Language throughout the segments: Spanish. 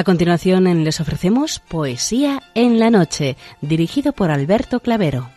A continuación les ofrecemos Poesía en la Noche, dirigido por Alberto Clavero.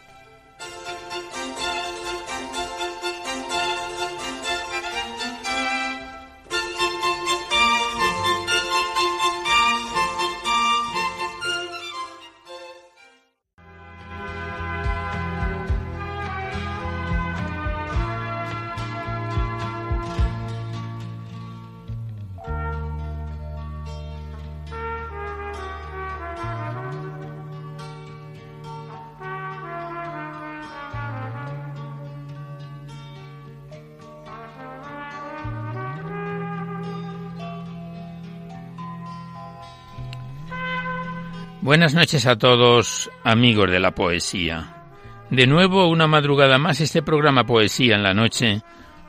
Buenas noches a todos, amigos de la poesía. De nuevo, una madrugada más, este programa Poesía en la Noche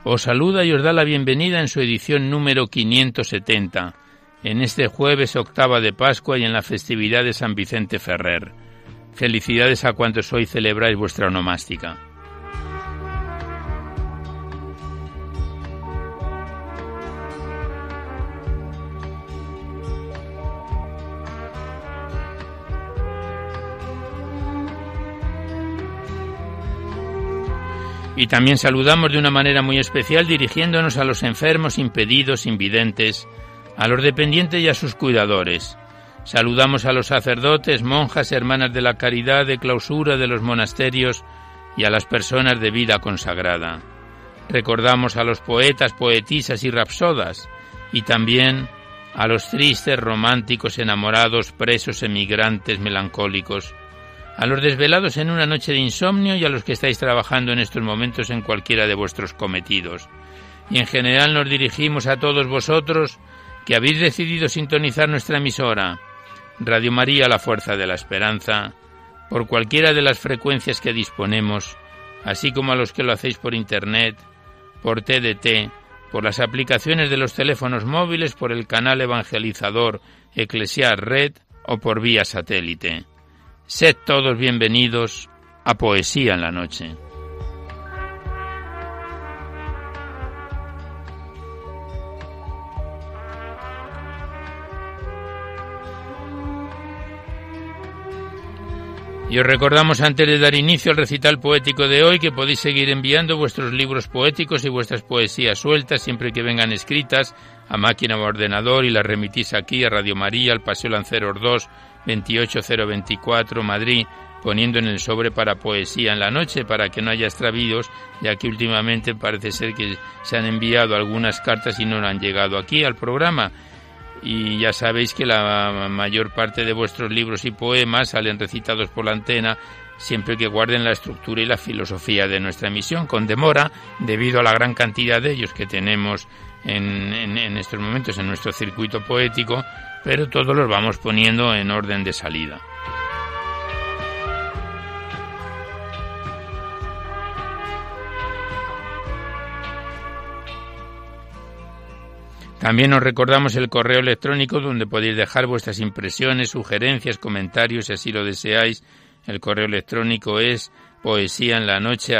os saluda y os da la bienvenida en su edición número 570, en este jueves octava de Pascua y en la festividad de San Vicente Ferrer. Felicidades a cuantos hoy celebráis vuestra onomástica. Y también saludamos de una manera muy especial dirigiéndonos a los enfermos, impedidos, invidentes, a los dependientes y a sus cuidadores. Saludamos a los sacerdotes, monjas, hermanas de la caridad, de clausura de los monasterios y a las personas de vida consagrada. Recordamos a los poetas, poetisas y rapsodas y también a los tristes, románticos, enamorados, presos, emigrantes, melancólicos, a los desvelados en una noche de insomnio y a los que estáis trabajando en estos momentos en cualquiera de vuestros cometidos. Y en general nos dirigimos a todos vosotros que habéis decidido sintonizar nuestra emisora, Radio María La Fuerza de la Esperanza, por cualquiera de las frecuencias que disponemos, así como a los que lo hacéis por Internet, por TDT, por las aplicaciones de los teléfonos móviles, por el canal evangelizador Eclesiar Red o por vía satélite. Sed todos bienvenidos a Poesía en la Noche. Y os recordamos antes de dar inicio al recital poético de hoy que podéis seguir enviando vuestros libros poéticos y vuestras poesías sueltas siempre que vengan escritas a máquina o ordenador y las remitís aquí a Radio María, al Paseo Lanceros 2, 28024 Madrid, poniendo en el sobre para poesía en la noche para que no haya extravíos, ya que últimamente parece ser que se han enviado algunas cartas y no han llegado aquí al programa. Y ya sabéis que la mayor parte de vuestros libros y poemas salen recitados por la antena siempre que guarden la estructura y la filosofía de nuestra emisión, con demora, debido a la gran cantidad de ellos que tenemos en, en estos momentos en nuestro circuito poético, pero todos los vamos poniendo en orden de salida. También os recordamos el correo electrónico donde podéis dejar vuestras impresiones, sugerencias, comentarios, si así lo deseáis. El correo electrónico es poesía en la noche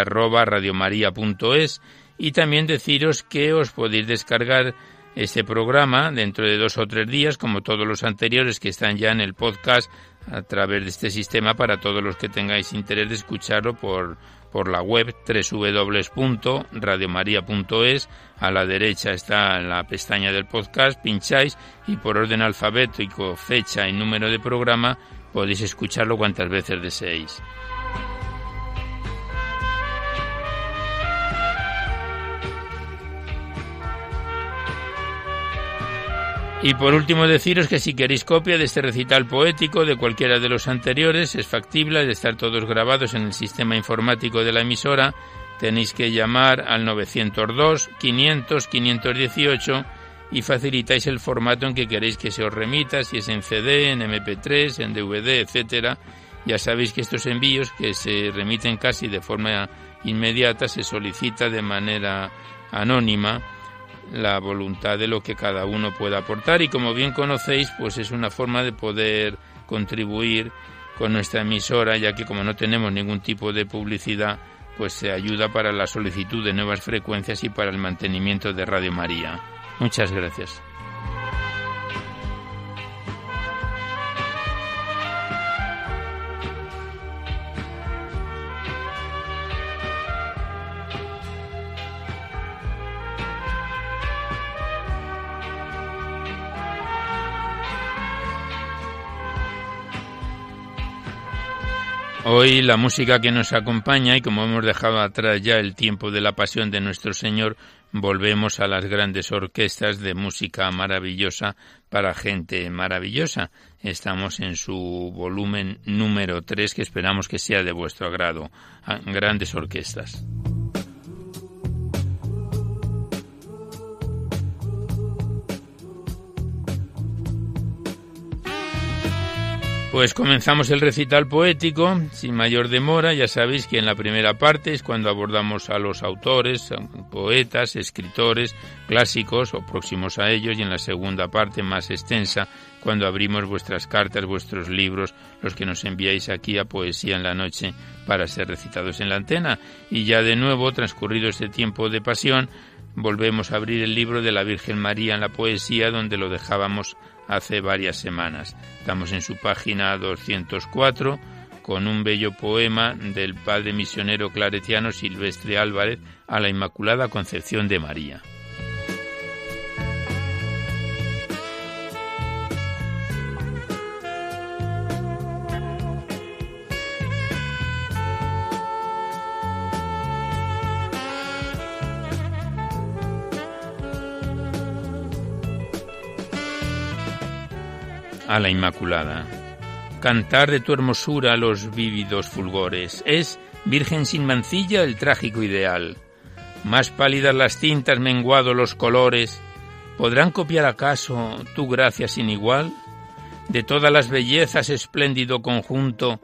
y también deciros que os podéis descargar este programa dentro de dos o tres días, como todos los anteriores que están ya en el podcast a través de este sistema para todos los que tengáis interés de escucharlo por, por la web www.radiomaria.es. A la derecha está la pestaña del podcast, pincháis y por orden alfabético, fecha y número de programa podéis escucharlo cuantas veces deseéis. Y por último deciros que si queréis copia de este recital poético de cualquiera de los anteriores, es factible de estar todos grabados en el sistema informático de la emisora, tenéis que llamar al 902 500 518 y facilitáis el formato en que queréis que se os remita, si es en CD, en MP3, en DVD, etcétera. Ya sabéis que estos envíos que se remiten casi de forma inmediata se solicita de manera anónima la voluntad de lo que cada uno pueda aportar y como bien conocéis, pues es una forma de poder contribuir con nuestra emisora, ya que como no tenemos ningún tipo de publicidad, pues se ayuda para la solicitud de nuevas frecuencias y para el mantenimiento de Radio María. Muchas gracias. Hoy la música que nos acompaña y como hemos dejado atrás ya el tiempo de la pasión de nuestro Señor, volvemos a las grandes orquestas de música maravillosa para gente maravillosa. Estamos en su volumen número 3 que esperamos que sea de vuestro agrado. Ah, grandes orquestas. Pues comenzamos el recital poético, sin mayor demora. Ya sabéis que en la primera parte es cuando abordamos a los autores, poetas, escritores, clásicos o próximos a ellos, y en la segunda parte, más extensa, cuando abrimos vuestras cartas, vuestros libros, los que nos enviáis aquí a Poesía en la Noche para ser recitados en la antena. Y ya de nuevo, transcurrido este tiempo de pasión, volvemos a abrir el libro de la Virgen María en la poesía, donde lo dejábamos hace varias semanas. Estamos en su página 204 con un bello poema del padre misionero claretiano Silvestre Álvarez a la Inmaculada Concepción de María. A la Inmaculada. Cantar de tu hermosura los vívidos fulgores. Es, Virgen sin mancilla, el trágico ideal. Más pálidas las tintas, menguado los colores. ¿Podrán copiar acaso tu gracia sin igual? De todas las bellezas espléndido conjunto,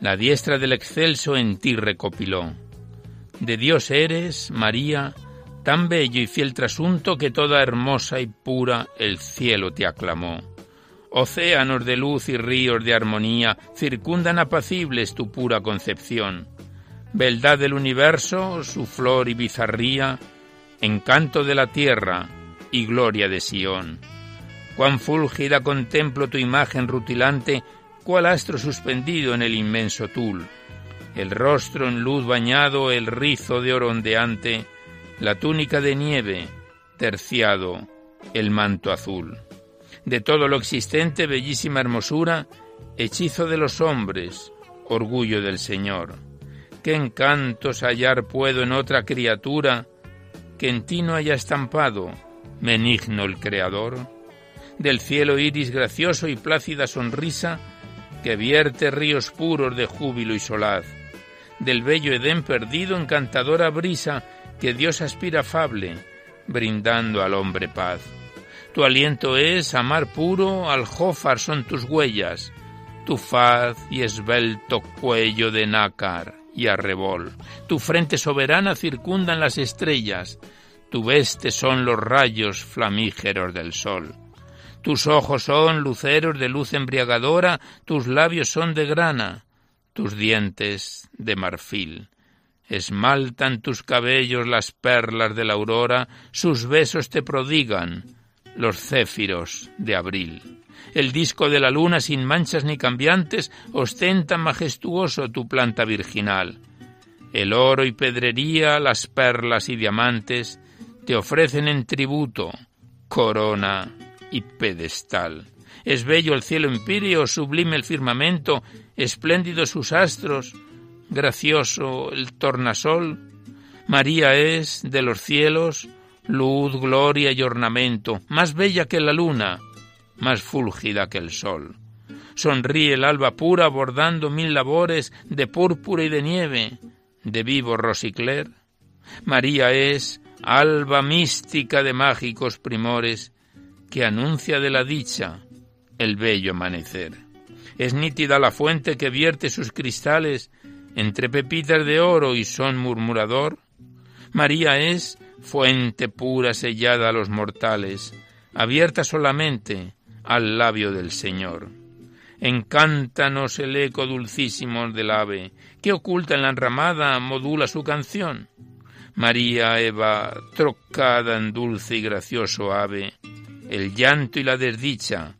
la diestra del excelso en ti recopiló. De Dios eres, María, tan bello y fiel trasunto que toda hermosa y pura el cielo te aclamó. Océanos de luz y ríos de armonía circundan apacibles tu pura concepción. Beldad del universo, su flor y bizarría, encanto de la tierra y gloria de Sión. Cuán fúlgida contemplo tu imagen rutilante, cual astro suspendido en el inmenso tul. El rostro en luz bañado, el rizo de oro ondeante, la túnica de nieve, terciado, el manto azul de todo lo existente, bellísima hermosura, hechizo de los hombres, orgullo del Señor. ¿Qué encantos hallar puedo en otra criatura que en ti no haya estampado, menigno el Creador? Del cielo iris gracioso y plácida sonrisa que vierte ríos puros de júbilo y solaz. Del bello Edén perdido encantadora brisa que Dios aspira afable, brindando al hombre paz. Tu aliento es amar puro, aljófar son tus huellas, tu faz y esbelto cuello de nácar y arrebol. Tu frente soberana circundan las estrellas, tu veste son los rayos flamígeros del sol. Tus ojos son luceros de luz embriagadora, tus labios son de grana, tus dientes de marfil. Esmaltan tus cabellos las perlas de la aurora, sus besos te prodigan, los céfiros de abril. El disco de la luna sin manchas ni cambiantes ostenta majestuoso tu planta virginal. El oro y pedrería, las perlas y diamantes te ofrecen en tributo corona y pedestal. Es bello el cielo empíreo, sublime el firmamento, espléndidos sus astros, gracioso el tornasol. María es de los cielos luz, gloria y ornamento, más bella que la luna, más fúlgida que el sol. Sonríe el alba pura bordando mil labores de púrpura y de nieve, de vivo rosicler. María es alba mística de mágicos primores que anuncia de la dicha el bello amanecer. Es nítida la fuente que vierte sus cristales entre pepitas de oro y son murmurador. María es fuente pura sellada a los mortales, abierta solamente al labio del Señor. Encántanos el eco dulcísimo del ave, que oculta en la enramada modula su canción. María Eva, trocada en dulce y gracioso ave, el llanto y la desdicha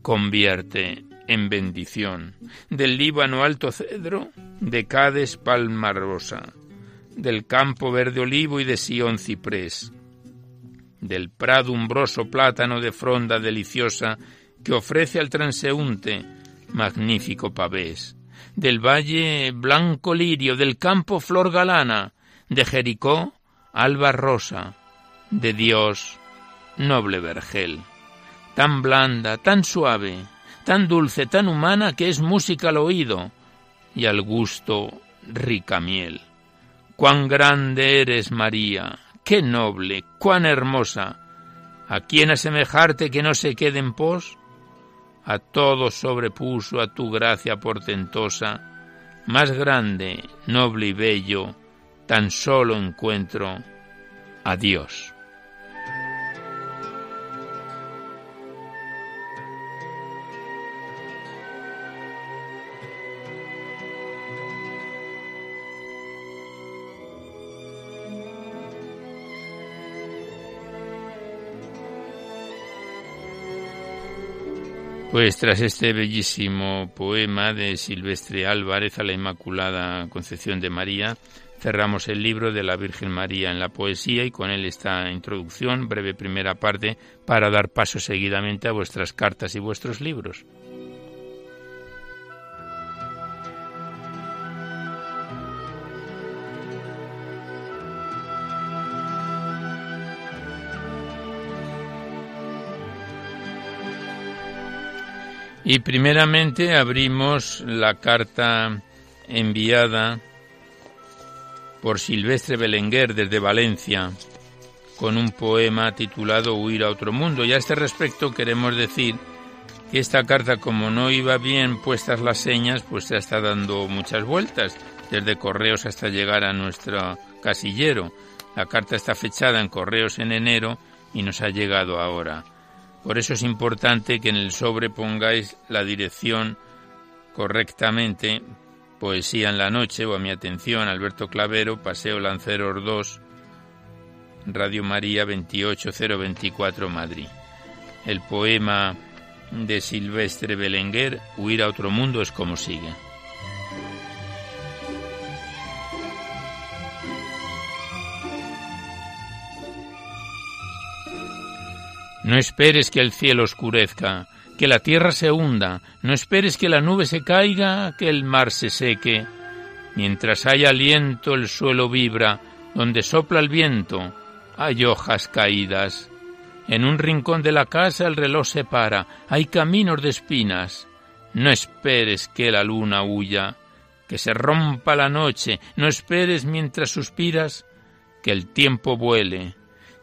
convierte en bendición. Del Líbano alto cedro, de Cades palma rosa del campo verde olivo y de Sion ciprés, del prado umbroso plátano de fronda deliciosa que ofrece al transeúnte magnífico pavés, del valle blanco lirio, del campo flor galana, de Jericó alba rosa, de Dios noble vergel, tan blanda, tan suave, tan dulce, tan humana que es música al oído y al gusto rica miel. Cuán grande eres, María, qué noble, cuán hermosa. ¿A quién asemejarte que no se quede en pos? A todo sobrepuso a tu gracia portentosa, más grande, noble y bello, tan solo encuentro a Dios. Pues tras este bellísimo poema de Silvestre Álvarez a la Inmaculada Concepción de María, cerramos el libro de la Virgen María en la poesía y con él esta introducción, breve primera parte, para dar paso seguidamente a vuestras cartas y vuestros libros. Y primeramente abrimos la carta enviada por Silvestre Belenguer desde Valencia con un poema titulado Huir a otro mundo. Y a este respecto queremos decir que esta carta, como no iba bien puestas las señas, pues se está dando muchas vueltas, desde correos hasta llegar a nuestro casillero. La carta está fechada en correos en enero y nos ha llegado ahora. Por eso es importante que en el sobre pongáis la dirección correctamente, Poesía en la Noche o a mi atención, Alberto Clavero, Paseo Lanceros 2, Radio María 28024 Madrid. El poema de Silvestre Belenguer, Huir a otro mundo, es como sigue. No esperes que el cielo oscurezca, que la tierra se hunda, no esperes que la nube se caiga, que el mar se seque. Mientras hay aliento el suelo vibra, donde sopla el viento, hay hojas caídas. En un rincón de la casa el reloj se para, hay caminos de espinas. No esperes que la luna huya, que se rompa la noche, no esperes mientras suspiras que el tiempo vuele,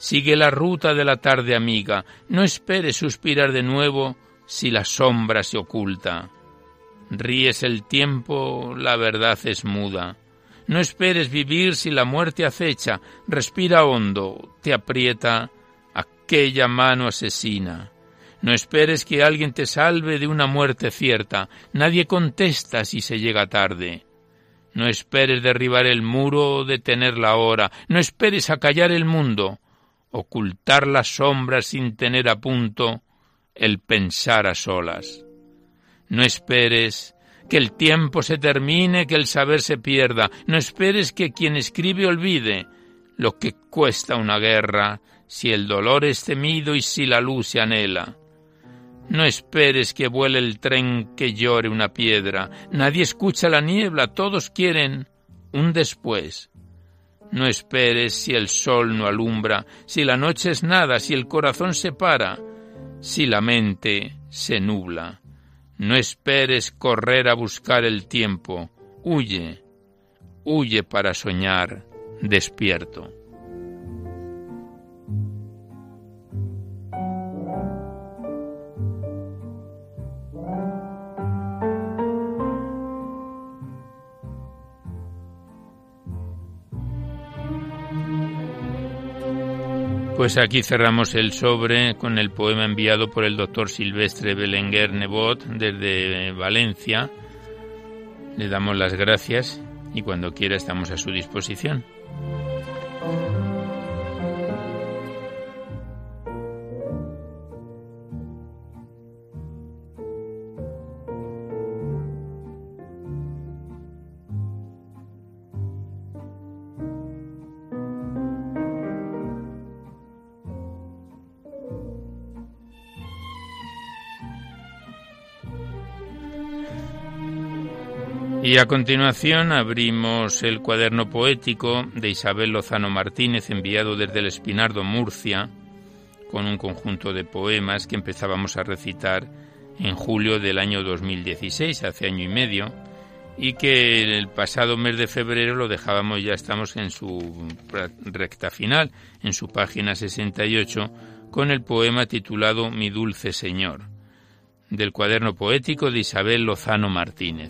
Sigue la ruta de la tarde amiga, no esperes suspirar de nuevo si la sombra se oculta. Ríes el tiempo, la verdad es muda. No esperes vivir si la muerte acecha, respira hondo, te aprieta aquella mano asesina. No esperes que alguien te salve de una muerte cierta, nadie contesta si se llega tarde. No esperes derribar el muro detener la hora, no esperes acallar el mundo, ocultar las sombras sin tener a punto el pensar a solas. No esperes que el tiempo se termine, que el saber se pierda. No esperes que quien escribe olvide lo que cuesta una guerra, si el dolor es temido y si la luz se anhela. No esperes que vuele el tren que llore una piedra. Nadie escucha la niebla, todos quieren un después. No esperes si el sol no alumbra, si la noche es nada, si el corazón se para, si la mente se nubla. No esperes correr a buscar el tiempo, huye, huye para soñar despierto. Pues aquí cerramos el sobre con el poema enviado por el doctor Silvestre Belenguer Nebot desde Valencia. Le damos las gracias y cuando quiera estamos a su disposición. Y a continuación abrimos el cuaderno poético de Isabel Lozano Martínez, enviado desde el Espinardo, Murcia, con un conjunto de poemas que empezábamos a recitar en julio del año 2016, hace año y medio, y que el pasado mes de febrero lo dejábamos, ya estamos en su recta final, en su página 68, con el poema titulado Mi dulce Señor, del cuaderno poético de Isabel Lozano Martínez.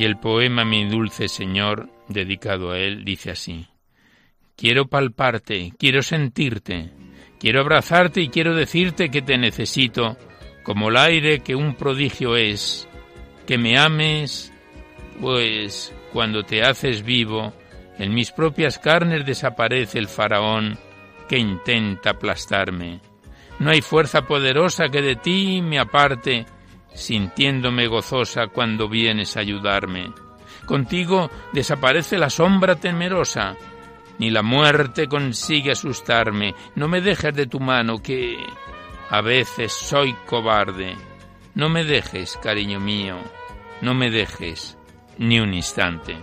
Y el poema Mi dulce Señor, dedicado a él, dice así. Quiero palparte, quiero sentirte, quiero abrazarte y quiero decirte que te necesito, como el aire que un prodigio es, que me ames, pues cuando te haces vivo, en mis propias carnes desaparece el faraón que intenta aplastarme. No hay fuerza poderosa que de ti me aparte, sintiéndome gozosa cuando vienes a ayudarme. Contigo desaparece la sombra temerosa, ni la muerte consigue asustarme. No me dejes de tu mano, que a veces soy cobarde. No me dejes, cariño mío, no me dejes ni un instante.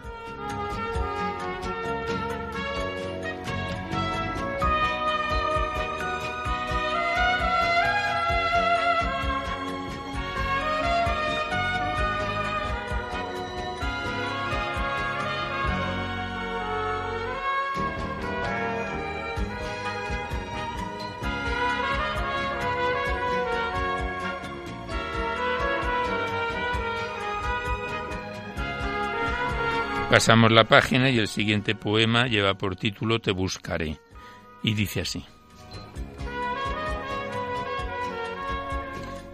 Pasamos la página y el siguiente poema lleva por título Te buscaré y dice así.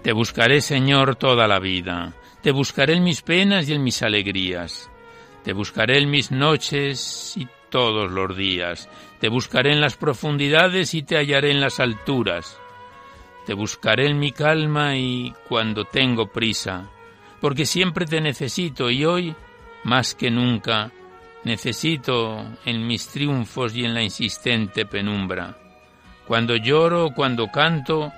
Te buscaré, Señor, toda la vida. Te buscaré en mis penas y en mis alegrías. Te buscaré en mis noches y todos los días. Te buscaré en las profundidades y te hallaré en las alturas. Te buscaré en mi calma y cuando tengo prisa, porque siempre te necesito y hoy más que nunca necesito en mis triunfos y en la insistente penumbra, cuando lloro, cuando canto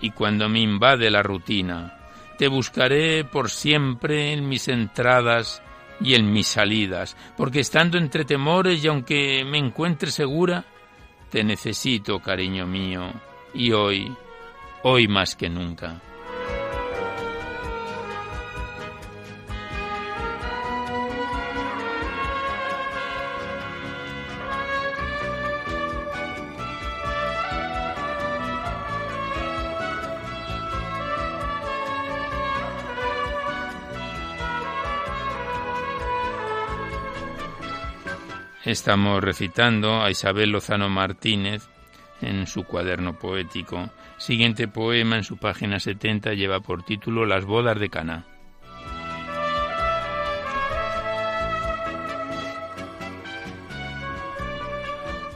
y cuando me invade la rutina. Te buscaré por siempre en mis entradas y en mis salidas, porque estando entre temores y aunque me encuentre segura, te necesito, cariño mío, y hoy, hoy más que nunca. Estamos recitando a Isabel Lozano Martínez en su cuaderno poético. Siguiente poema en su página 70 lleva por título Las bodas de Caná.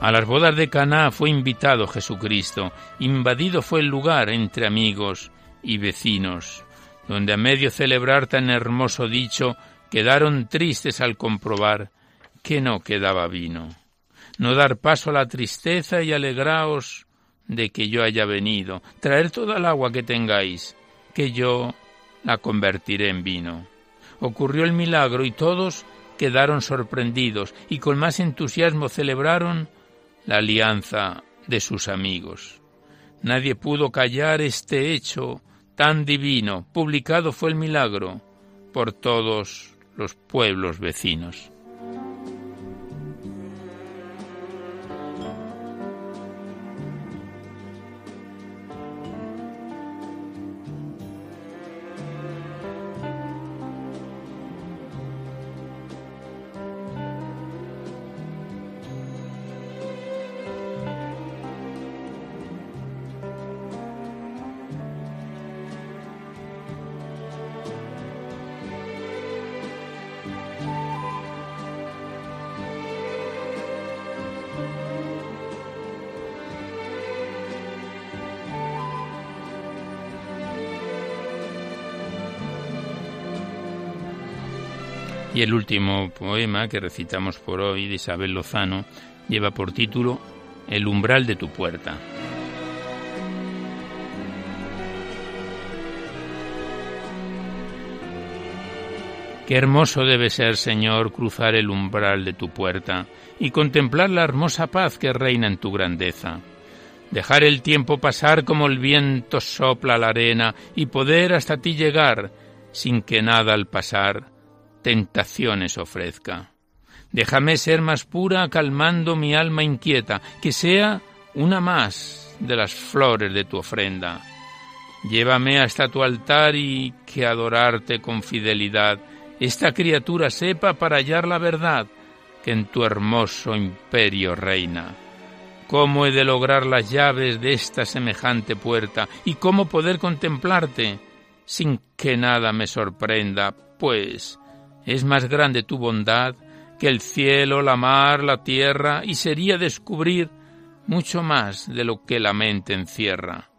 A las bodas de Caná fue invitado Jesucristo, invadido fue el lugar entre amigos y vecinos, donde a medio celebrar tan hermoso dicho quedaron tristes al comprobar que no quedaba vino. No dar paso a la tristeza y alegraos de que yo haya venido, traer toda el agua que tengáis, que yo la convertiré en vino. Ocurrió el milagro y todos quedaron sorprendidos y con más entusiasmo celebraron la alianza de sus amigos. Nadie pudo callar este hecho tan divino. Publicado fue el milagro por todos los pueblos vecinos. Y el último poema que recitamos por hoy de Isabel Lozano lleva por título el umbral de tu puerta. Qué hermoso debe ser, Señor, cruzar el umbral de tu puerta y contemplar la hermosa paz que reina en tu grandeza. Dejar el tiempo pasar como el viento sopla la arena y poder hasta ti llegar sin que nada al pasar tentaciones ofrezca. Déjame ser más pura calmando mi alma inquieta, que sea una más de las flores de tu ofrenda. Llévame hasta tu altar y que adorarte con fidelidad esta criatura sepa para hallar la verdad que en tu hermoso imperio reina. ¿Cómo he de lograr las llaves de esta semejante puerta y cómo poder contemplarte sin que nada me sorprenda? Pues es más grande tu bondad que el cielo, la mar, la tierra, y sería descubrir mucho más de lo que la mente encierra.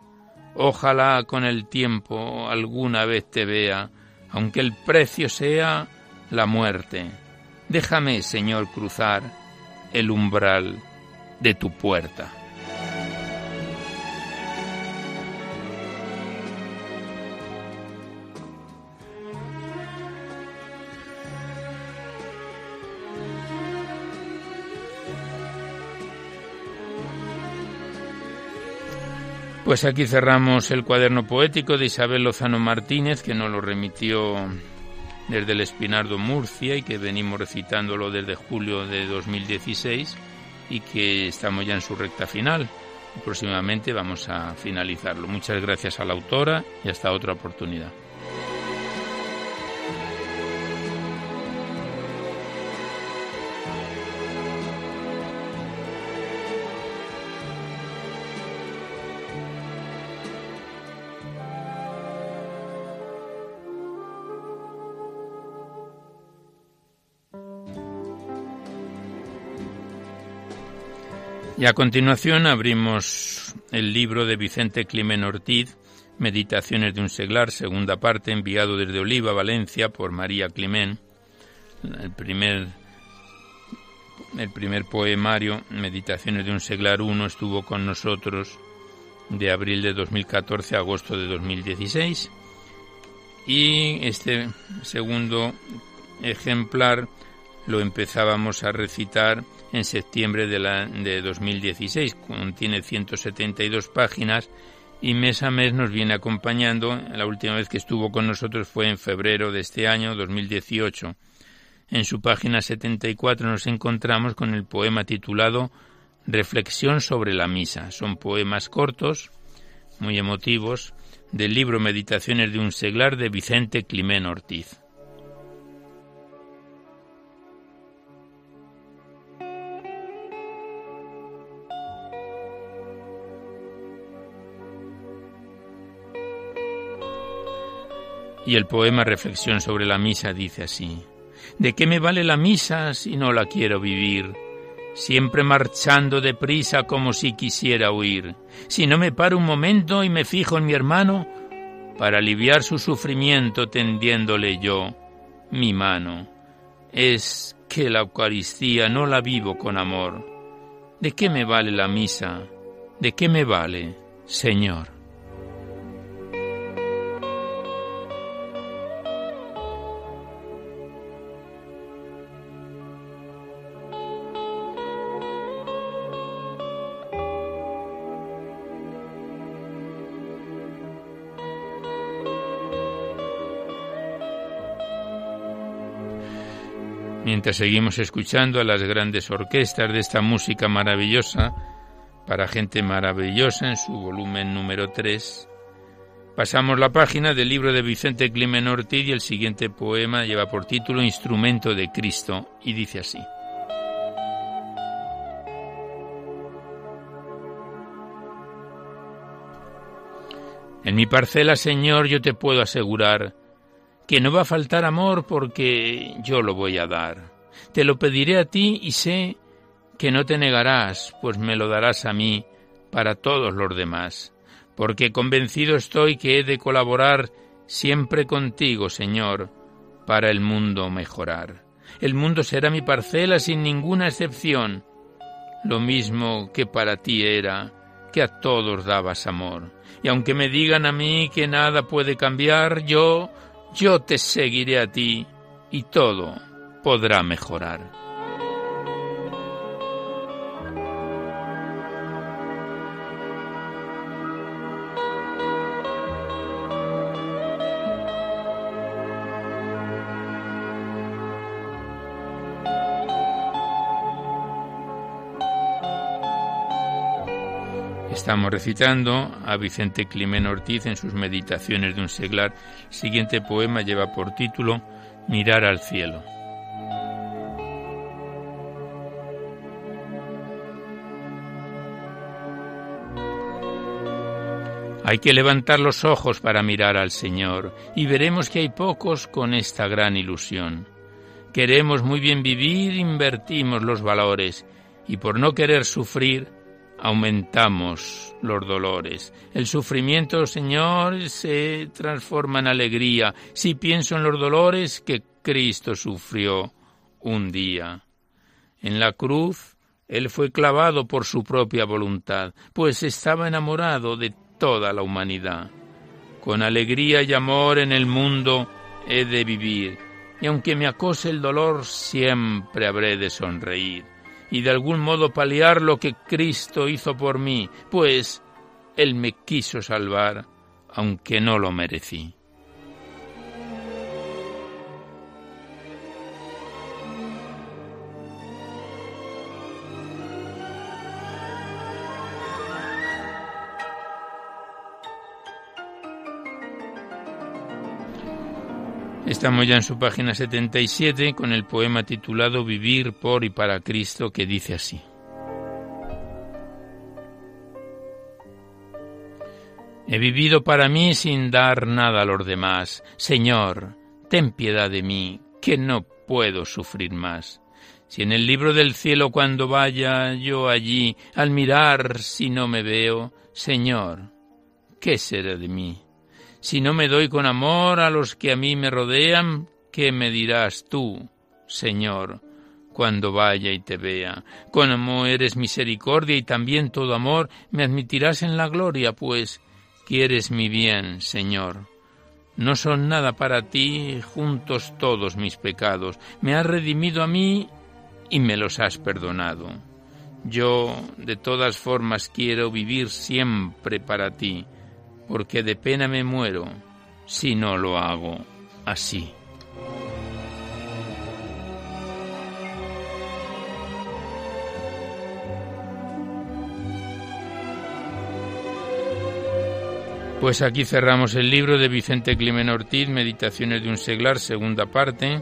Ojalá con el tiempo alguna vez te vea aunque el precio sea la muerte. Déjame, Señor, cruzar el umbral de tu puerta. Pues aquí cerramos el cuaderno poético de Isabel Lozano Martínez, que nos lo remitió desde el Espinardo Murcia y que venimos recitándolo desde julio de 2016 y que estamos ya en su recta final. próximamente vamos a finalizarlo. Muchas gracias a la autora y hasta otra oportunidad. A continuación abrimos el libro de Vicente Climen Ortiz, Meditaciones de un seglar, segunda parte, enviado desde Oliva, Valencia, por María Climen. El primer, el primer poemario, Meditaciones de un seglar 1, estuvo con nosotros de abril de 2014 a agosto de 2016. Y este segundo ejemplar lo empezábamos a recitar en septiembre de, la, de 2016. Contiene 172 páginas y mes a mes nos viene acompañando. La última vez que estuvo con nosotros fue en febrero de este año, 2018. En su página 74 nos encontramos con el poema titulado Reflexión sobre la misa. Son poemas cortos, muy emotivos, del libro Meditaciones de un seglar de Vicente Climén Ortiz. Y el poema Reflexión sobre la misa dice así, ¿De qué me vale la misa si no la quiero vivir? Siempre marchando deprisa como si quisiera huir. Si no me paro un momento y me fijo en mi hermano, para aliviar su sufrimiento tendiéndole yo mi mano. Es que la Eucaristía no la vivo con amor. ¿De qué me vale la misa? ¿De qué me vale, Señor? Seguimos escuchando a las grandes orquestas de esta música maravillosa, para gente maravillosa en su volumen número 3. Pasamos la página del libro de Vicente Climen Ortiz y el siguiente poema lleva por título Instrumento de Cristo y dice así. En mi parcela, Señor, yo te puedo asegurar que no va a faltar amor porque yo lo voy a dar. Te lo pediré a ti y sé que no te negarás, pues me lo darás a mí para todos los demás, porque convencido estoy que he de colaborar siempre contigo, Señor, para el mundo mejorar. El mundo será mi parcela sin ninguna excepción. lo mismo que para ti era, que a todos dabas amor. Y aunque me digan a mí que nada puede cambiar, yo, yo te seguiré a ti y todo podrá mejorar. Estamos recitando a Vicente Climen Ortiz en sus Meditaciones de un seglar. El siguiente poema lleva por título Mirar al cielo. Hay que levantar los ojos para mirar al Señor y veremos que hay pocos con esta gran ilusión. Queremos muy bien vivir, invertimos los valores y por no querer sufrir, aumentamos los dolores. El sufrimiento, Señor, se transforma en alegría si pienso en los dolores que Cristo sufrió un día. En la cruz, Él fue clavado por su propia voluntad, pues estaba enamorado de toda la humanidad. Con alegría y amor en el mundo he de vivir, y aunque me acose el dolor, siempre habré de sonreír y de algún modo paliar lo que Cristo hizo por mí, pues Él me quiso salvar, aunque no lo merecí. Estamos ya en su página 77 con el poema titulado Vivir por y para Cristo que dice así. He vivido para mí sin dar nada a los demás. Señor, ten piedad de mí, que no puedo sufrir más. Si en el libro del cielo cuando vaya yo allí, al mirar si no me veo, Señor, ¿qué será de mí? Si no me doy con amor a los que a mí me rodean, ¿qué me dirás tú, Señor, cuando vaya y te vea? Con amor eres misericordia y también todo amor me admitirás en la gloria, pues quieres mi bien, Señor. No son nada para ti juntos todos mis pecados. Me has redimido a mí y me los has perdonado. Yo, de todas formas, quiero vivir siempre para ti porque de pena me muero si no lo hago así. Pues aquí cerramos el libro de Vicente Climen Ortiz, Meditaciones de un seglar, segunda parte,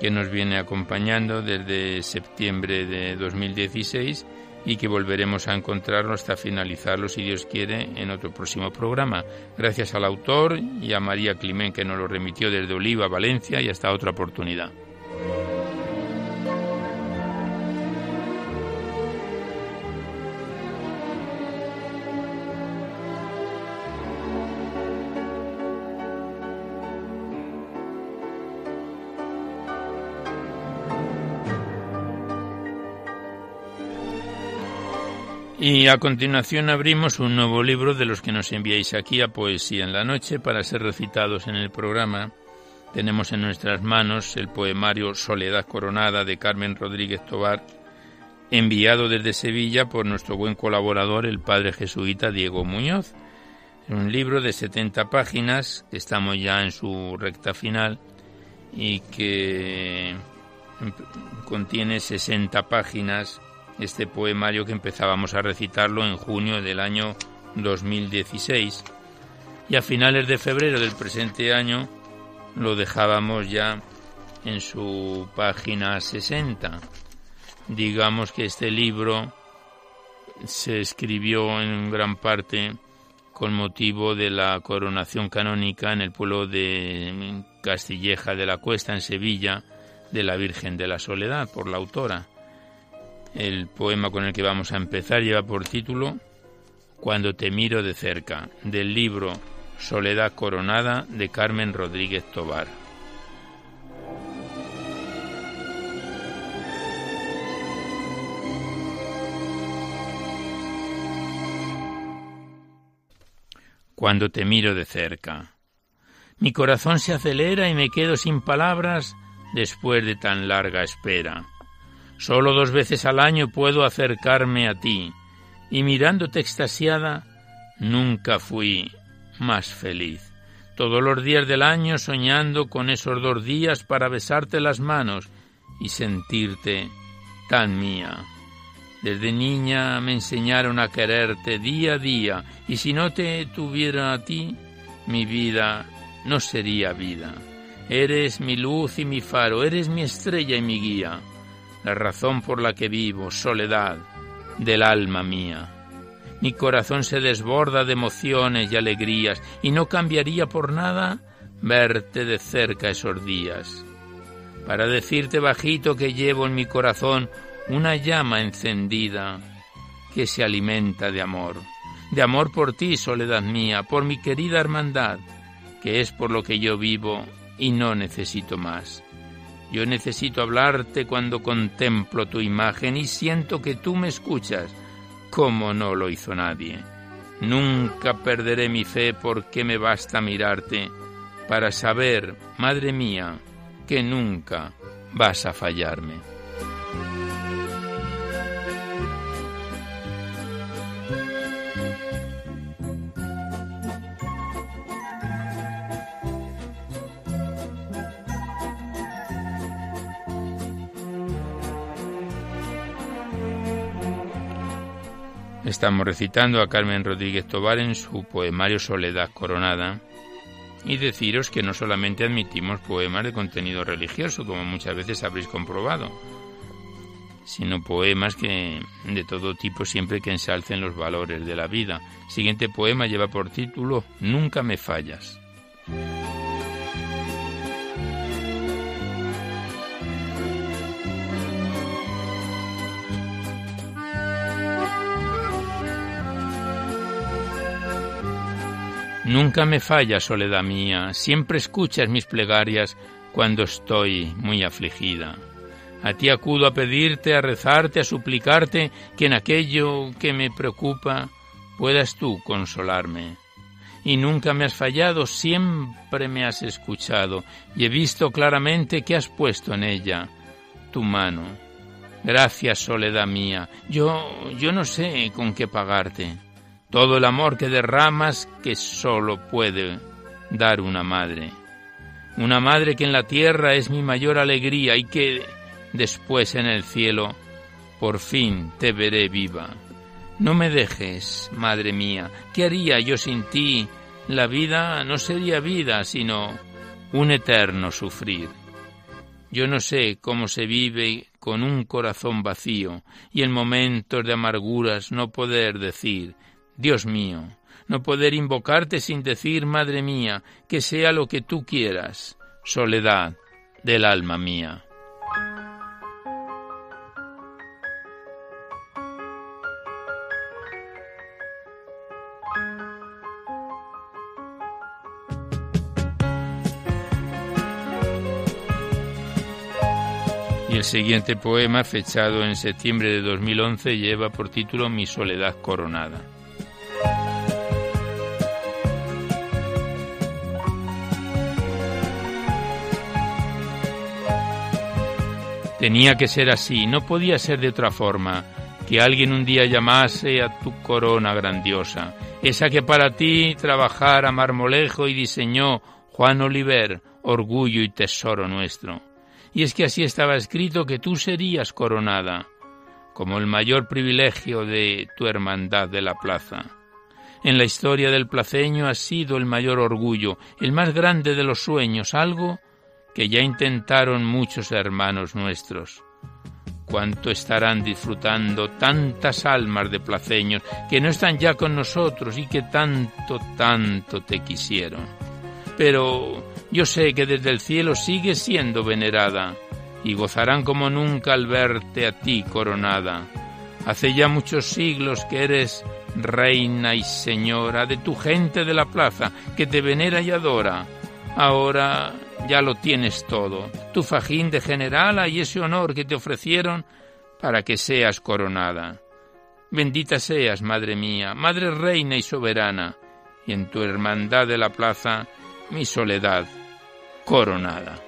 que nos viene acompañando desde septiembre de 2016 y que volveremos a encontrarlo hasta finalizarlo, si Dios quiere, en otro próximo programa. Gracias al autor y a María Climén que nos lo remitió desde Oliva, Valencia, y hasta otra oportunidad. Y a continuación abrimos un nuevo libro de los que nos enviáis aquí a Poesía en la Noche para ser recitados en el programa. Tenemos en nuestras manos el poemario Soledad Coronada de Carmen Rodríguez Tobar, enviado desde Sevilla por nuestro buen colaborador, el padre jesuita Diego Muñoz. Es un libro de 70 páginas, que estamos ya en su recta final y que contiene 60 páginas este poemario que empezábamos a recitarlo en junio del año 2016 y a finales de febrero del presente año lo dejábamos ya en su página 60. Digamos que este libro se escribió en gran parte con motivo de la coronación canónica en el pueblo de Castilleja de la Cuesta, en Sevilla, de la Virgen de la Soledad, por la autora. El poema con el que vamos a empezar lleva por título Cuando te miro de cerca, del libro Soledad Coronada de Carmen Rodríguez Tobar. Cuando te miro de cerca. Mi corazón se acelera y me quedo sin palabras después de tan larga espera. Solo dos veces al año puedo acercarme a ti, y mirándote extasiada, nunca fui más feliz. Todos los días del año soñando con esos dos días para besarte las manos y sentirte tan mía. Desde niña me enseñaron a quererte día a día, y si no te tuviera a ti, mi vida no sería vida. Eres mi luz y mi faro, eres mi estrella y mi guía, la razón por la que vivo, soledad del alma mía. Mi corazón se desborda de emociones y alegrías, y no cambiaría por nada verte de cerca esos días. Para decirte bajito que llevo en mi corazón una llama encendida que se alimenta de amor, de amor por ti, soledad mía, por mi querida hermandad, que es por lo que yo vivo y no necesito más. Yo necesito hablarte cuando contemplo tu imagen y siento que tú me escuchas, como no lo hizo nadie. Nunca perderé mi fe porque me basta mirarte para saber, Madre mía, que nunca vas a fallarme. Estamos recitando a Carmen Rodríguez Tobar en su poemario Soledad Coronada y deciros que no solamente admitimos poemas de contenido religioso, como muchas veces habréis comprobado, sino poemas que de todo tipo siempre que ensalcen los valores de la vida. El siguiente poema lleva por título Nunca me fallas. Nunca me fallas, soledad mía, siempre escuchas mis plegarias cuando estoy muy afligida. A ti acudo a pedirte, a rezarte, a suplicarte que en aquello que me preocupa puedas tú consolarme. Y nunca me has fallado, siempre me has escuchado y he visto claramente que has puesto en ella tu mano. Gracias, soledad mía. Yo yo no sé con qué pagarte todo el amor que derramas que solo puede dar una madre. Una madre que en la tierra es mi mayor alegría y que después en el cielo por fin te veré viva. No me dejes, madre mía, ¿qué haría yo sin ti? La vida no sería vida, sino un eterno sufrir. Yo no sé cómo se vive con un corazón vacío y en momentos de amarguras no poder decir Dios mío, no poder invocarte sin decir, Madre mía, que sea lo que tú quieras, soledad del alma mía. Y el siguiente poema, fechado en septiembre de 2011, lleva por título Mi soledad coronada. Tenía que ser así, no podía ser de otra forma, que alguien un día llamase a tu corona grandiosa, esa que para ti trabajara Marmolejo y diseñó Juan Oliver, orgullo y tesoro nuestro. Y es que así estaba escrito que tú serías coronada, como el mayor privilegio de tu hermandad de la plaza. En la historia del placeño ha sido el mayor orgullo, el más grande de los sueños, algo que ya intentaron muchos hermanos nuestros. Cuánto estarán disfrutando tantas almas de placeños que no están ya con nosotros y que tanto, tanto te quisieron. Pero yo sé que desde el cielo sigues siendo venerada y gozarán como nunca al verte a ti coronada. Hace ya muchos siglos que eres reina y señora de tu gente de la plaza que te venera y adora. Ahora ya lo tienes todo, tu fajín de generala y ese honor que te ofrecieron para que seas coronada. Bendita seas, Madre mía, Madre reina y soberana, y en tu hermandad de la plaza mi soledad coronada.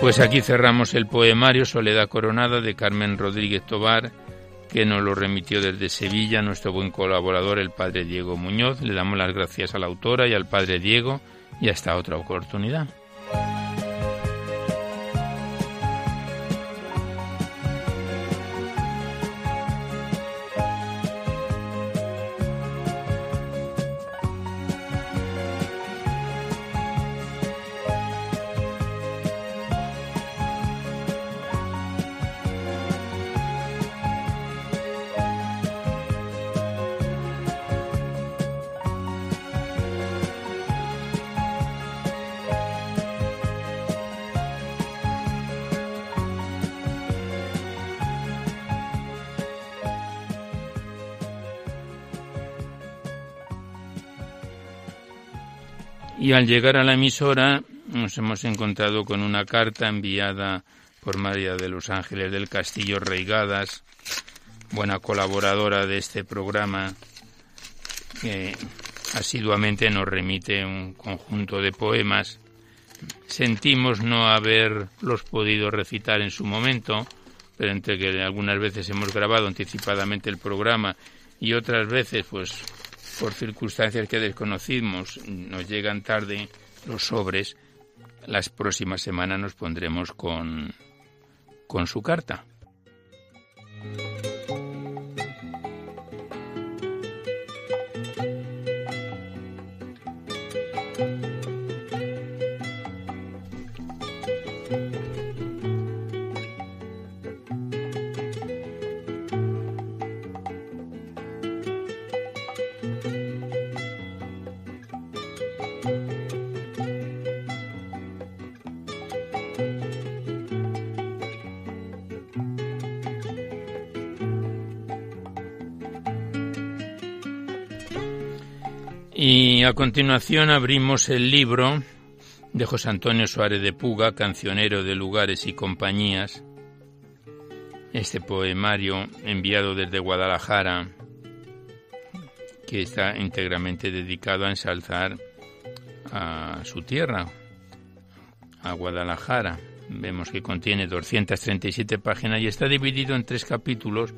Pues aquí cerramos el poemario Soledad Coronada de Carmen Rodríguez Tobar, que nos lo remitió desde Sevilla nuestro buen colaborador, el padre Diego Muñoz. Le damos las gracias a la autora y al padre Diego y hasta otra oportunidad. Y al llegar a la emisora nos hemos encontrado con una carta enviada por María de los Ángeles del Castillo Reigadas, buena colaboradora de este programa, que asiduamente nos remite un conjunto de poemas. Sentimos no haberlos podido recitar en su momento, pero entre que algunas veces hemos grabado anticipadamente el programa y otras veces pues por circunstancias que desconocimos, nos llegan tarde los sobres, las próximas semanas nos pondremos con, con su carta. Y a continuación abrimos el libro de José Antonio Suárez de Puga, cancionero de lugares y compañías. Este poemario enviado desde Guadalajara, que está íntegramente dedicado a ensalzar a su tierra, a Guadalajara. Vemos que contiene 237 páginas y está dividido en tres capítulos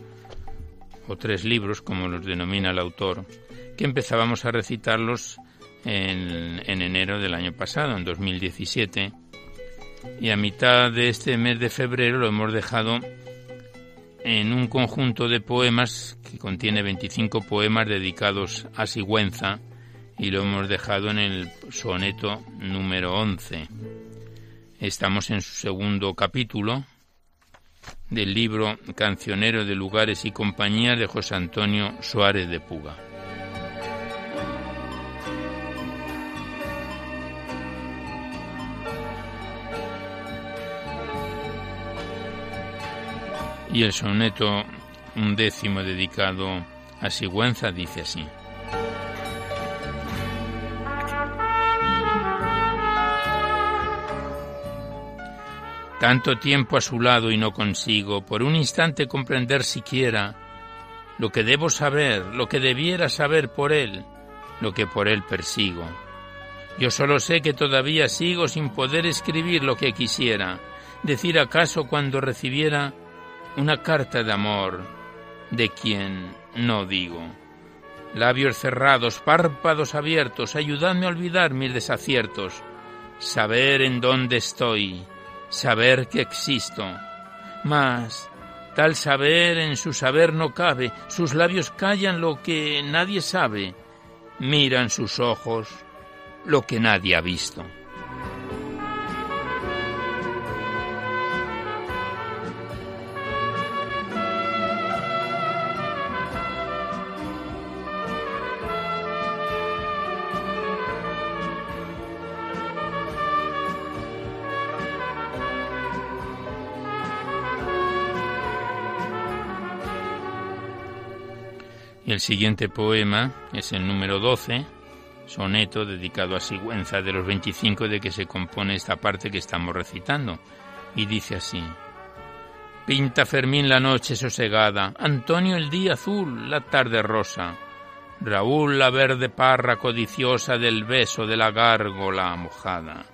o tres libros, como los denomina el autor que empezábamos a recitarlos en, en enero del año pasado, en 2017, y a mitad de este mes de febrero lo hemos dejado en un conjunto de poemas que contiene 25 poemas dedicados a Sigüenza y lo hemos dejado en el soneto número 11. Estamos en su segundo capítulo del libro Cancionero de Lugares y Compañías de José Antonio Suárez de Puga. Y el soneto un décimo dedicado a Sigüenza dice así. Tanto tiempo a su lado y no consigo por un instante comprender siquiera lo que debo saber, lo que debiera saber por él, lo que por él persigo. Yo solo sé que todavía sigo sin poder escribir lo que quisiera, decir acaso cuando recibiera una carta de amor de quien no digo. Labios cerrados, párpados abiertos, ayudadme a olvidar mis desaciertos, saber en dónde estoy, saber que existo. Mas tal saber en su saber no cabe, sus labios callan lo que nadie sabe, miran sus ojos lo que nadie ha visto. Siguiente poema es el número 12, soneto dedicado a Sigüenza de los 25 de que se compone esta parte que estamos recitando. Y dice así. Pinta Fermín la noche sosegada, Antonio el día azul, la tarde rosa, Raúl la verde parra codiciosa del beso de la gárgola mojada.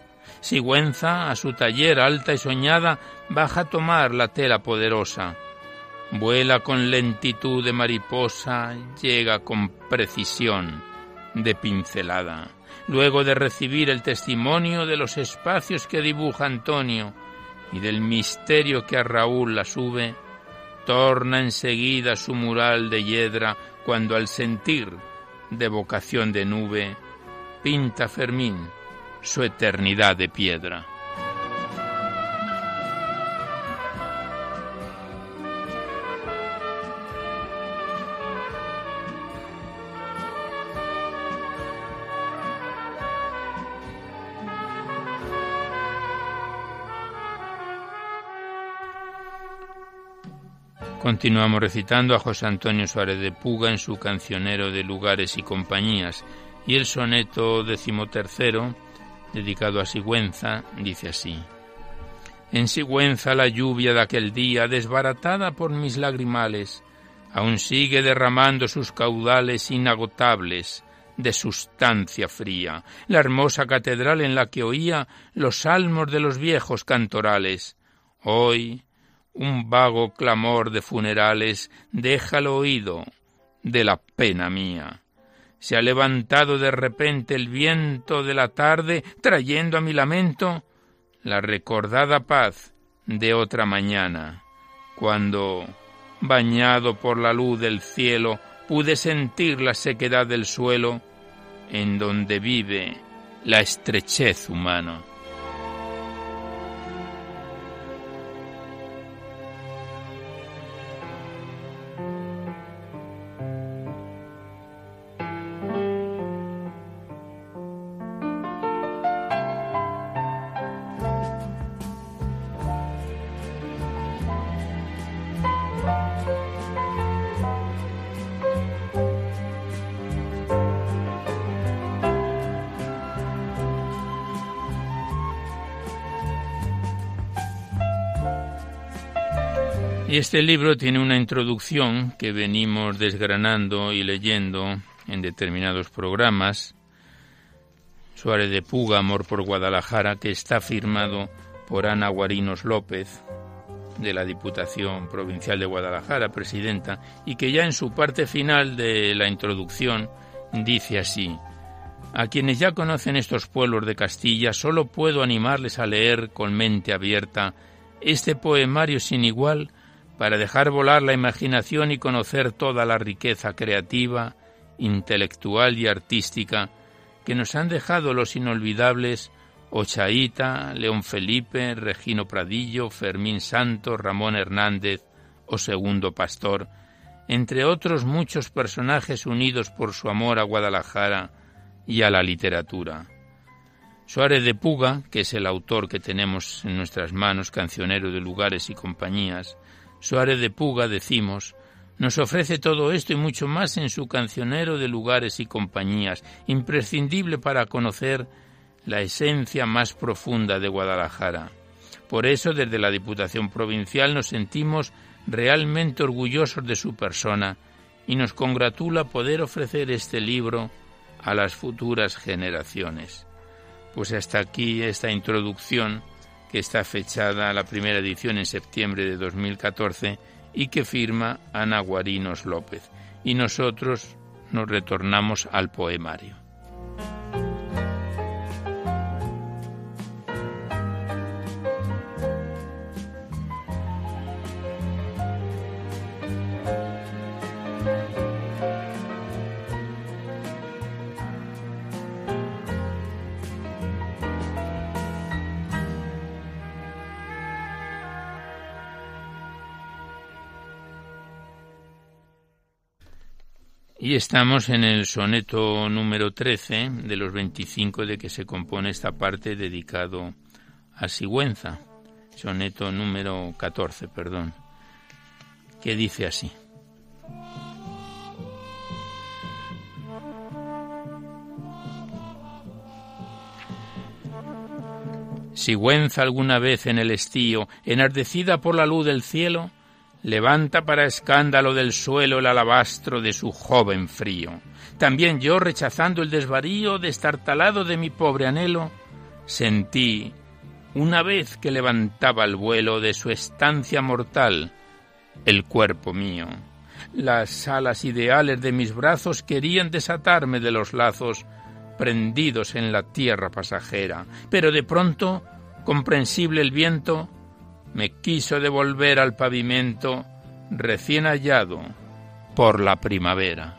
Sigüenza a su taller alta y soñada baja a tomar la tela poderosa. Vuela con lentitud de mariposa, llega con precisión de pincelada. Luego de recibir el testimonio de los espacios que dibuja Antonio, y del misterio que a Raúl la sube, torna enseguida su mural de hiedra cuando al sentir de vocación de nube pinta Fermín su eternidad de piedra. Continuamos recitando a José Antonio Suárez de Puga en su cancionero de lugares y compañías y el soneto decimotercero, dedicado a Sigüenza, dice así. En Sigüenza la lluvia de aquel día, desbaratada por mis lagrimales, aún sigue derramando sus caudales inagotables de sustancia fría, la hermosa catedral en la que oía los salmos de los viejos cantorales. Hoy, un vago clamor de funerales deja el oído de la pena mía. Se ha levantado de repente el viento de la tarde, trayendo a mi lamento la recordada paz de otra mañana, cuando, bañado por la luz del cielo, pude sentir la sequedad del suelo en donde vive la estrechez humana. Este libro tiene una introducción que venimos desgranando y leyendo en determinados programas. Suárez de Puga, Amor por Guadalajara, que está firmado por Ana Guarinos López, de la Diputación Provincial de Guadalajara, presidenta, y que ya en su parte final de la introducción dice así. A quienes ya conocen estos pueblos de Castilla, solo puedo animarles a leer con mente abierta este poemario sin igual para dejar volar la imaginación y conocer toda la riqueza creativa, intelectual y artística que nos han dejado los inolvidables Ochaíta, León Felipe, Regino Pradillo, Fermín Santos, Ramón Hernández o Segundo Pastor, entre otros muchos personajes unidos por su amor a Guadalajara y a la literatura. Suárez de Puga, que es el autor que tenemos en nuestras manos, cancionero de lugares y compañías, Suárez de Puga, decimos, nos ofrece todo esto y mucho más en su cancionero de lugares y compañías, imprescindible para conocer la esencia más profunda de Guadalajara. Por eso, desde la Diputación Provincial nos sentimos realmente orgullosos de su persona y nos congratula poder ofrecer este libro a las futuras generaciones. Pues hasta aquí esta introducción que está fechada la primera edición en septiembre de 2014 y que firma Ana Guarinos López. Y nosotros nos retornamos al poemario. estamos en el soneto número 13 de los 25 de que se compone esta parte dedicado a Sigüenza, soneto número 14, perdón, que dice así. Sigüenza alguna vez en el estío, enardecida por la luz del cielo, levanta para escándalo del suelo el alabastro de su joven frío. También yo, rechazando el desvarío, destartalado de mi pobre anhelo, sentí, una vez que levantaba el vuelo de su estancia mortal, el cuerpo mío. Las alas ideales de mis brazos querían desatarme de los lazos prendidos en la tierra pasajera, pero de pronto, comprensible el viento, me quiso devolver al pavimento recién hallado por la primavera.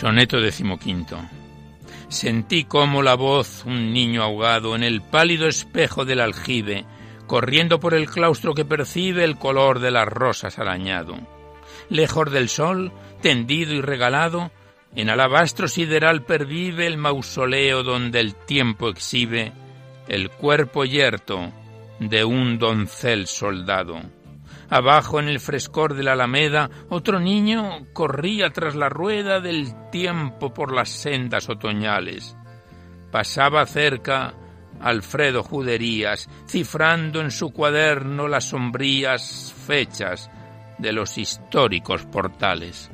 Soneto decimoquinto. Sentí como la voz un niño ahogado en el pálido espejo del aljibe, corriendo por el claustro que percibe el color de las rosas arañado. Lejos del sol, tendido y regalado, en alabastro sideral pervive el mausoleo donde el tiempo exhibe el cuerpo yerto de un doncel soldado. Abajo en el frescor de la alameda, otro niño corría tras la rueda del tiempo por las sendas otoñales. Pasaba cerca Alfredo Juderías, cifrando en su cuaderno las sombrías fechas de los históricos portales.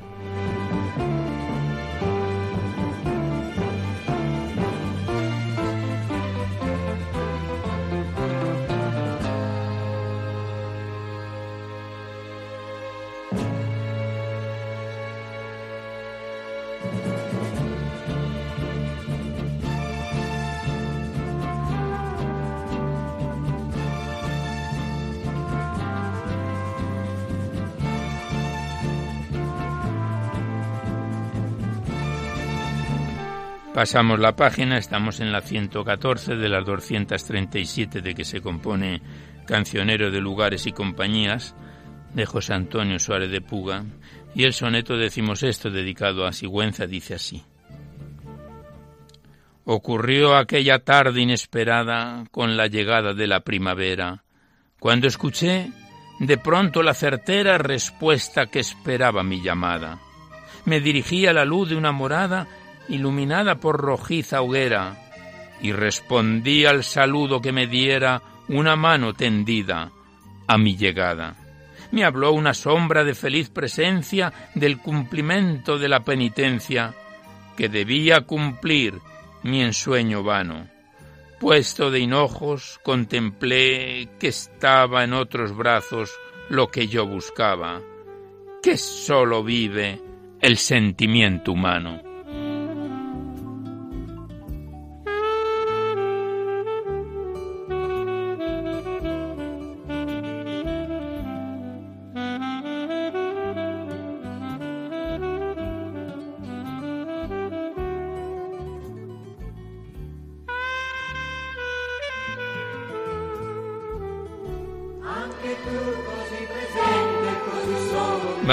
Pasamos la página, estamos en la 114 de las 237 de que se compone Cancionero de Lugares y Compañías de José Antonio Suárez de Puga y el soneto esto dedicado a Sigüenza dice así. Ocurrió aquella tarde inesperada con la llegada de la primavera, cuando escuché de pronto la certera respuesta que esperaba mi llamada. Me dirigí a la luz de una morada iluminada por rojiza hoguera, y respondí al saludo que me diera una mano tendida a mi llegada. Me habló una sombra de feliz presencia del cumplimiento de la penitencia que debía cumplir mi ensueño vano. Puesto de hinojos, contemplé que estaba en otros brazos lo que yo buscaba, que sólo vive el sentimiento humano.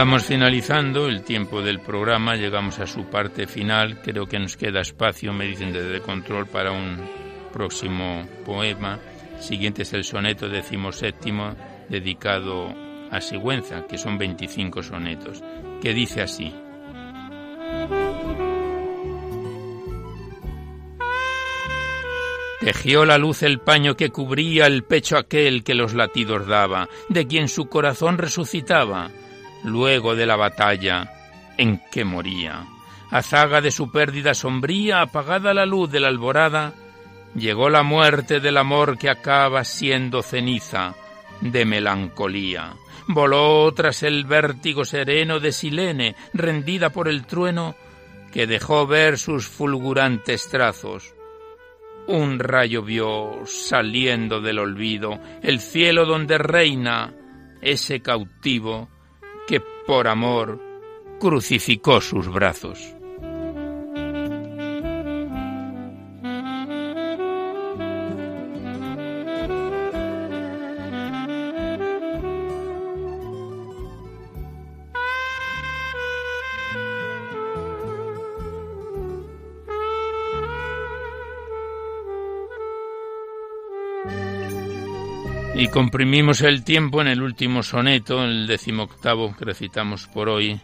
Vamos finalizando el tiempo del programa, llegamos a su parte final, creo que nos queda espacio, me dicen desde control, para un próximo poema. Siguiente es el soneto decimoséptimo dedicado a Sigüenza, que son 25 sonetos, que dice así. Tejió la luz el paño que cubría el pecho aquel que los latidos daba, de quien su corazón resucitaba luego de la batalla en que moría. A zaga de su pérdida sombría, apagada la luz de la alborada, llegó la muerte del amor que acaba siendo ceniza de melancolía. Voló tras el vértigo sereno de Silene, rendida por el trueno, que dejó ver sus fulgurantes trazos. Un rayo vio, saliendo del olvido, el cielo donde reina ese cautivo por amor crucificó sus brazos. Y comprimimos el tiempo en el último soneto, el decimoctavo que recitamos por hoy,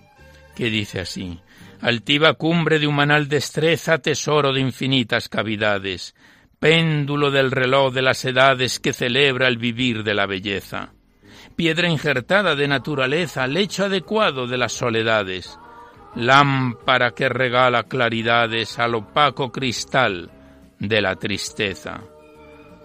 que dice así: Altiva cumbre de humanal destreza, tesoro de infinitas cavidades, péndulo del reloj de las edades que celebra el vivir de la belleza, piedra injertada de naturaleza, lecho adecuado de las soledades, lámpara que regala claridades al opaco cristal de la tristeza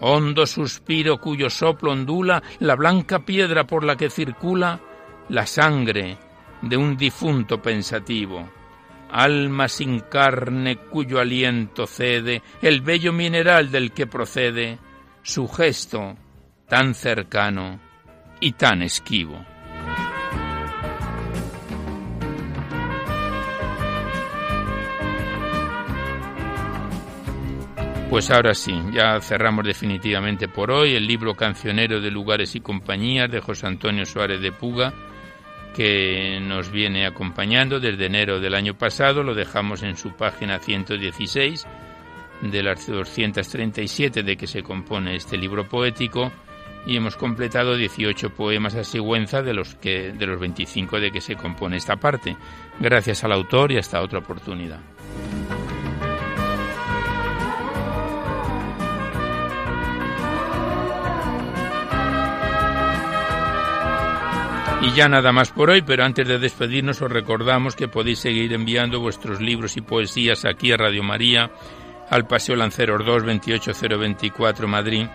hondo suspiro cuyo soplo ondula la blanca piedra por la que circula la sangre de un difunto pensativo, alma sin carne cuyo aliento cede el bello mineral del que procede su gesto tan cercano y tan esquivo. Pues ahora sí, ya cerramos definitivamente por hoy el libro cancionero de lugares y compañías de José Antonio Suárez de Puga, que nos viene acompañando desde enero del año pasado, lo dejamos en su página 116 de las 237 de que se compone este libro poético y hemos completado 18 poemas a Sigüenza de los que de los 25 de que se compone esta parte. Gracias al autor y hasta otra oportunidad. Y ya nada más por hoy, pero antes de despedirnos os recordamos que podéis seguir enviando vuestros libros y poesías aquí a Radio María, al Paseo Lanceros 2, 28024 Madrid,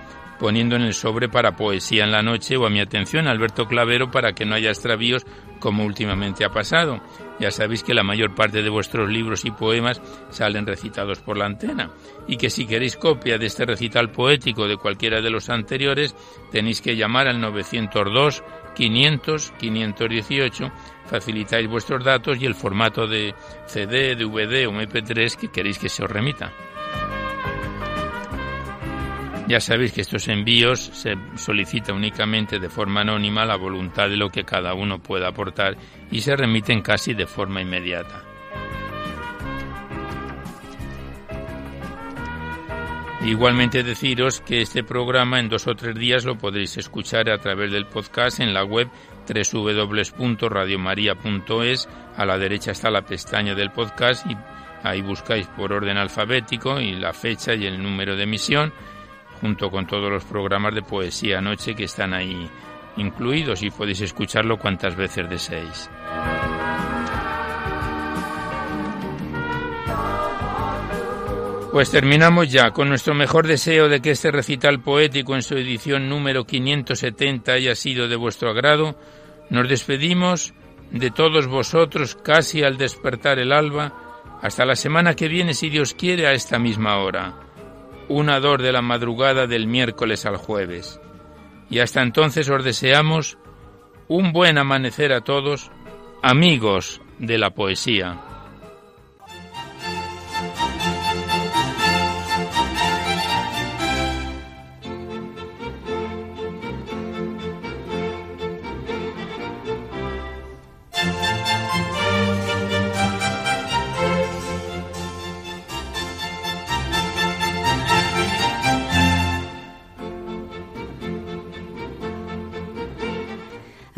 poniendo en el sobre para poesía en la noche o a mi atención Alberto Clavero para que no haya extravíos como últimamente ha pasado. Ya sabéis que la mayor parte de vuestros libros y poemas salen recitados por la antena y que si queréis copia de este recital poético de cualquiera de los anteriores tenéis que llamar al 902 500 518, facilitáis vuestros datos y el formato de CD, DVD o MP3 que queréis que se os remita. Ya sabéis que estos envíos se solicita únicamente de forma anónima la voluntad de lo que cada uno pueda aportar y se remiten casi de forma inmediata. Igualmente deciros que este programa en dos o tres días lo podréis escuchar a través del podcast en la web www.radiomaria.es. A la derecha está la pestaña del podcast y ahí buscáis por orden alfabético y la fecha y el número de emisión, junto con todos los programas de poesía anoche que están ahí incluidos y podéis escucharlo cuantas veces deseéis. Pues terminamos ya con nuestro mejor deseo de que este recital poético en su edición número 570 haya sido de vuestro agrado. Nos despedimos de todos vosotros casi al despertar el alba. Hasta la semana que viene, si Dios quiere, a esta misma hora. Una dor de la madrugada del miércoles al jueves. Y hasta entonces os deseamos un buen amanecer a todos, amigos de la poesía.